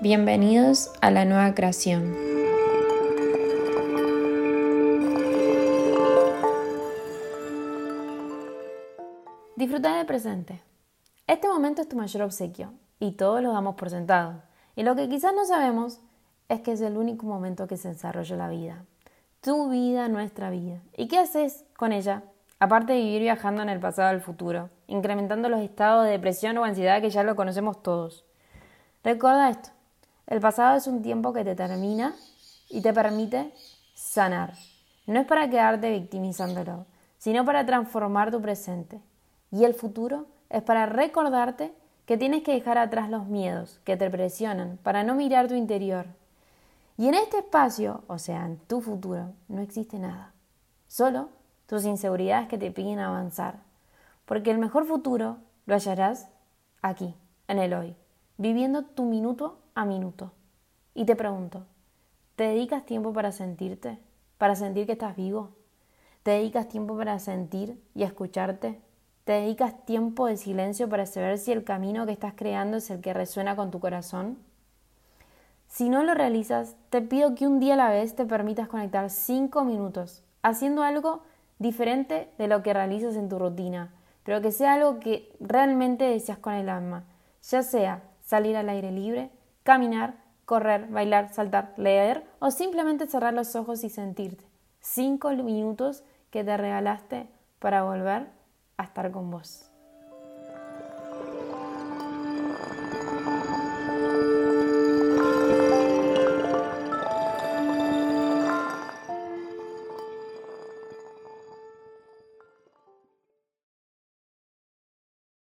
Bienvenidos a la nueva creación. Disfruta del presente. Este momento es tu mayor obsequio y todos lo damos por sentado. Y lo que quizás no sabemos es que es el único momento que se desarrolla la vida. Tu vida, nuestra vida. ¿Y qué haces con ella? Aparte de vivir viajando en el pasado al futuro, incrementando los estados de depresión o ansiedad que ya lo conocemos todos. Recuerda esto. El pasado es un tiempo que te termina y te permite sanar. No es para quedarte victimizándolo, sino para transformar tu presente. Y el futuro es para recordarte que tienes que dejar atrás los miedos que te presionan para no mirar tu interior. Y en este espacio, o sea, en tu futuro, no existe nada. Solo tus inseguridades que te piden avanzar. Porque el mejor futuro lo hallarás aquí, en el hoy, viviendo tu minuto a minuto. Y te pregunto, ¿te dedicas tiempo para sentirte? ¿Para sentir que estás vivo? ¿Te dedicas tiempo para sentir y escucharte? ¿Te dedicas tiempo de silencio para saber si el camino que estás creando es el que resuena con tu corazón? Si no lo realizas, te pido que un día a la vez te permitas conectar cinco minutos haciendo algo diferente de lo que realizas en tu rutina, pero que sea algo que realmente deseas con el alma, ya sea salir al aire libre, caminar, correr, bailar, saltar, leer o simplemente cerrar los ojos y sentirte. Cinco minutos que te regalaste para volver a estar con vos.